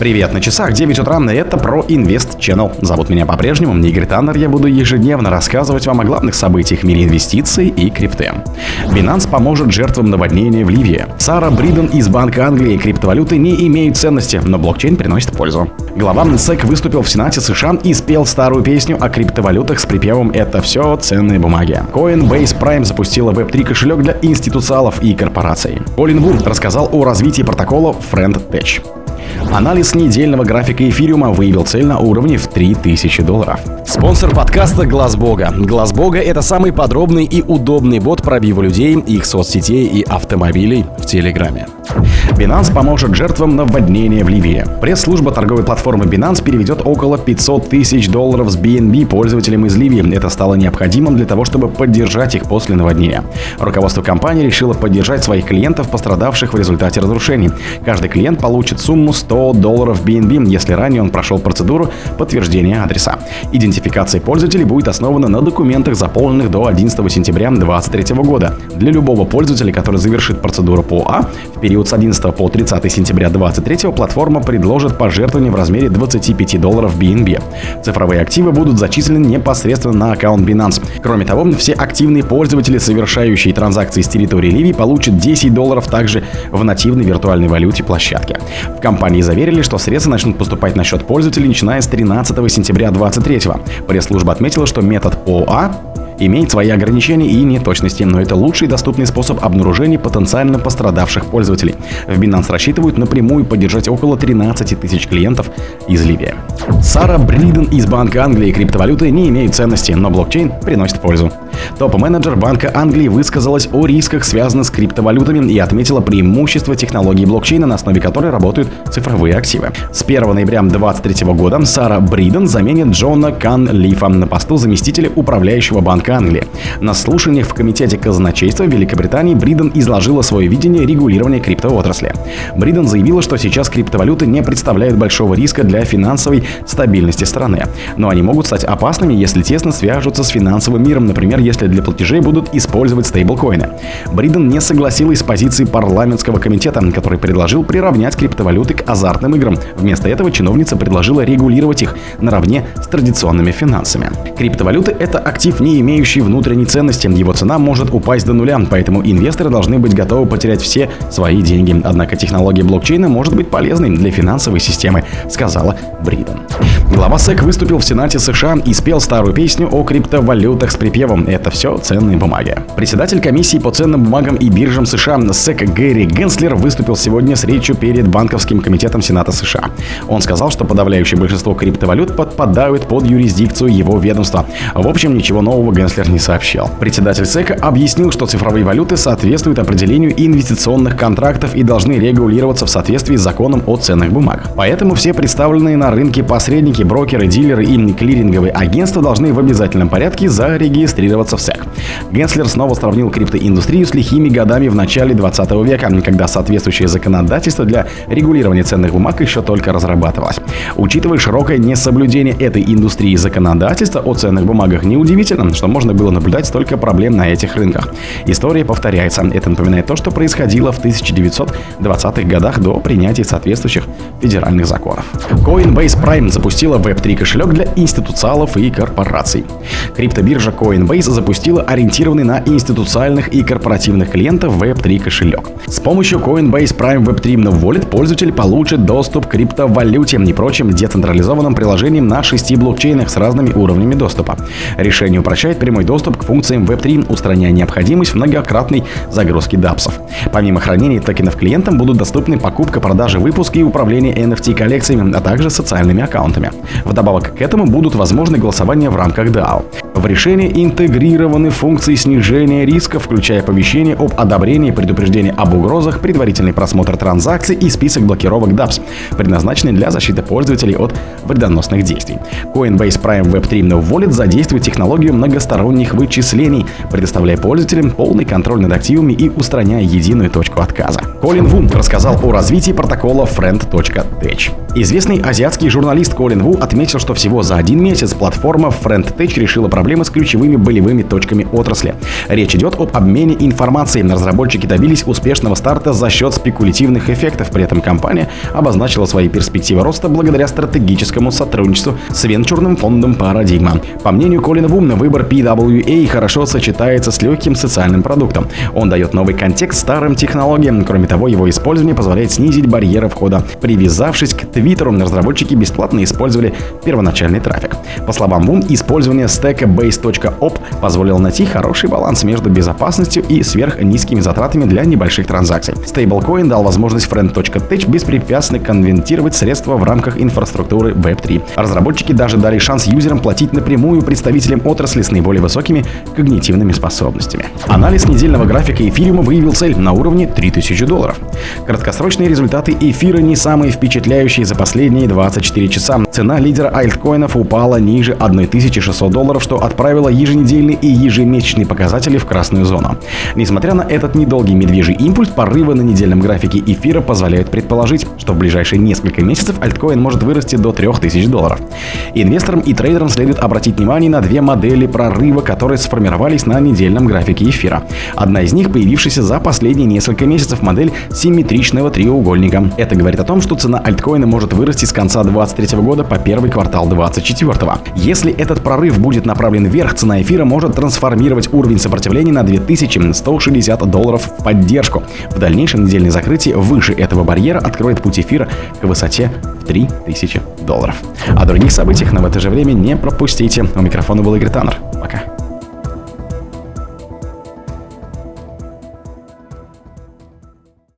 Привет, на часах 9 утра, это про Invest Channel. Зовут меня по-прежнему Игорь Таннер, я буду ежедневно рассказывать вам о главных событиях в мире инвестиций и крипты. Binance поможет жертвам наводнения в Ливии. Сара Бриден из Банка Англии криптовалюты не имеют ценности, но блокчейн приносит пользу. Глава СЭК выступил в Сенате США и спел старую песню о криптовалютах с припевом «Это все ценные бумаги». Coinbase Prime запустила Web3 кошелек для институциалов и корпораций. Колин Вуд рассказал о развитии протокола FriendTech. Анализ недельного графика эфириума выявил цель на уровне в 3000 долларов. Спонсор подкаста Глаз Бога. Глаз Бога это самый подробный и удобный бот пробива людей, их соцсетей и автомобилей в Телеграме. Binance поможет жертвам наводнения в Ливии. Пресс-служба торговой платформы Binance переведет около 500 тысяч долларов с BNB пользователям из Ливии. Это стало необходимым для того, чтобы поддержать их после наводнения. Руководство компании решило поддержать своих клиентов, пострадавших в результате разрушений. Каждый клиент получит сумму 100 долларов BNB, если ранее он прошел процедуру подтверждения адреса. Идентификация пользователей будет основана на документах, заполненных до 11 сентября 2023 года. Для любого пользователя, который завершит процедуру по А в период с 11 по 30 сентября 2023 платформа предложит пожертвование в размере 25 долларов BNB. Цифровые активы будут зачислены непосредственно на аккаунт Binance. Кроме того, все активные пользователи, совершающие транзакции с территории Ливии, получат 10 долларов также в нативной виртуальной валюте площадки. В компании заверили, что средства начнут поступать на счет пользователей начиная с 13 сентября 2023. Пресс-служба отметила, что метод ОА имеет свои ограничения и неточности, но это лучший доступный способ обнаружения потенциально пострадавших пользователей. В Binance рассчитывают напрямую поддержать около 13 тысяч клиентов из Ливии. Сара Бриден из Банка Англии криптовалюты не имеют ценности, но блокчейн приносит пользу. Топ-менеджер Банка Англии высказалась о рисках, связанных с криптовалютами и отметила преимущество технологии блокчейна, на основе которой работают цифровые активы. С 1 ноября 2023 года Сара Бриден заменит Джона Кан Лифа на посту заместителя управляющего Банка Англии. На слушаниях в Комитете казначейства Великобритании Бриден изложила свое видение регулирования криптоотрасли. Бриден заявила, что сейчас криптовалюты не представляют большого риска для финансовой стабильности страны, но они могут стать опасными, если тесно свяжутся с финансовым миром, например, если для платежей будут использовать стейблкоины. Бриден не согласилась с позицией парламентского комитета, который предложил приравнять криптовалюты к азартным играм. Вместо этого чиновница предложила регулировать их наравне с традиционными финансами. Криптовалюты — это актив, не имеющий внутренней ценности. Его цена может упасть до нуля, поэтому инвесторы должны быть готовы потерять все свои деньги. Однако технология блокчейна может быть полезной для финансовой системы, сказала Бриден. Глава СЭК выступил в Сенате США и спел старую песню о криптовалютах с припевом это все ценные бумаги. Председатель комиссии по ценным бумагам и биржам США СЭК Гэри Генслер выступил сегодня с речью перед Банковским комитетом Сената США. Он сказал, что подавляющее большинство криптовалют подпадают под юрисдикцию его ведомства. В общем, ничего нового Генслер не сообщал. Председатель СЭК объяснил, что цифровые валюты соответствуют определению инвестиционных контрактов и должны регулироваться в соответствии с законом о ценных бумагах. Поэтому все представленные на рынке посредники, брокеры, дилеры и клиринговые агентства должны в обязательном порядке зарегистрироваться в СЭК. Генслер снова сравнил криптоиндустрию с лихими годами в начале 20 века, когда соответствующее законодательство для регулирования ценных бумаг еще только разрабатывалось. Учитывая широкое несоблюдение этой индустрии законодательства о ценных бумагах, неудивительно, что можно было наблюдать столько проблем на этих рынках. История повторяется. Это напоминает то, что происходило в 1920-х годах до принятия соответствующих федеральных законов. Coinbase Prime запустила Web3 кошелек для институциалов и корпораций. Криптобиржа Coinbase запустила ориентированный на институциальных и корпоративных клиентов Web3 кошелек. С помощью Coinbase Prime Web3 Wallet пользователь получит доступ к криптовалюте и прочим децентрализованным приложениям на шести блокчейнах с разными уровнями доступа. Решение упрощает прямой доступ к функциям Web3, устраняя необходимость многократной загрузки дапсов. Помимо хранения токенов клиентам будут доступны покупка, продажа, выпуск и управление NFT коллекциями, а также социальными аккаунтами. Вдобавок к этому будут возможны голосования в рамках DAO. В решении интегрированы функции снижения риска, включая оповещение об одобрении, предупреждение об угрозах, предварительный просмотр транзакций и список блокировок DApps, предназначенный для защиты пользователей от вредоносных действий. Coinbase Prime Web3 No Wallet задействует технологию многосторонних вычислений, предоставляя пользователям полный контроль над активами и устраняя единую точку отказа. Колин Ву рассказал о развитии протокола Friend.tech. Известный азиатский журналист Колин Ву отметил, что всего за один месяц платформа FriendTech решила проблемы с ключевыми болевыми точками отрасли. Речь идет об обмене информацией. Разработчики добились успешного старта за счет спекулятивных эффектов. При этом компания обозначила свои перспективы роста благодаря стратегическому сотрудничеству с венчурным фондом Paradigma. По мнению Колина Вумна, выбор PWA хорошо сочетается с легким социальным продуктом. Он дает новый контекст старым технологиям. Кроме того, его использование позволяет снизить барьеры входа. Привязавшись к Твиттеру, разработчики бесплатно использовали первоначальный трафик. По словам Вум, использование стека base.op позволило найти хороший баланс между безопасностью и сверхнизкими затратами для небольших транзакций. Стейблкоин дал возможность friend.tech беспрепятственно конвертировать средства в рамках инфраструктуры Web3. Разработчики даже дали шанс юзерам платить напрямую представителям отрасли с наиболее высокими когнитивными способностями. Анализ недельного графика эфириума выявил цель на уровне 3000 долларов. Краткосрочные результаты эфира не самые впечатляющие за последние 24 часа. Цена лидера альткоинов упала ниже 1600 долларов, что отправило еженедельные и ежемесячные показатели в красную зону. Несмотря на этот недолгий медвежий импульс, порывы на недельном графике эфира позволяют предположить, что в ближайшие несколько месяцев альткоин может вырасти до 3000 долларов. Инвесторам и трейдерам следует обратить внимание на две модели прорыва, которые сформировались на недельном графике эфира. Одна из них, появившаяся за последние несколько месяцев, модель симметричного треугольника. Это говорит о том, что цена альткоина может вырасти с конца 2023 года по первый квартал 2024. Если этот прорыв будет направлен вверх, цена эфира может трансформировать уровень сопротивления на 2160 долларов в поддержку. В дальнейшем недельное закрытие выше этого барьера откроет путь эфира к высоте в 3000 долларов. О других событиях, но в это же время не пропустите. У микрофона был Игорь Таннер. Пока.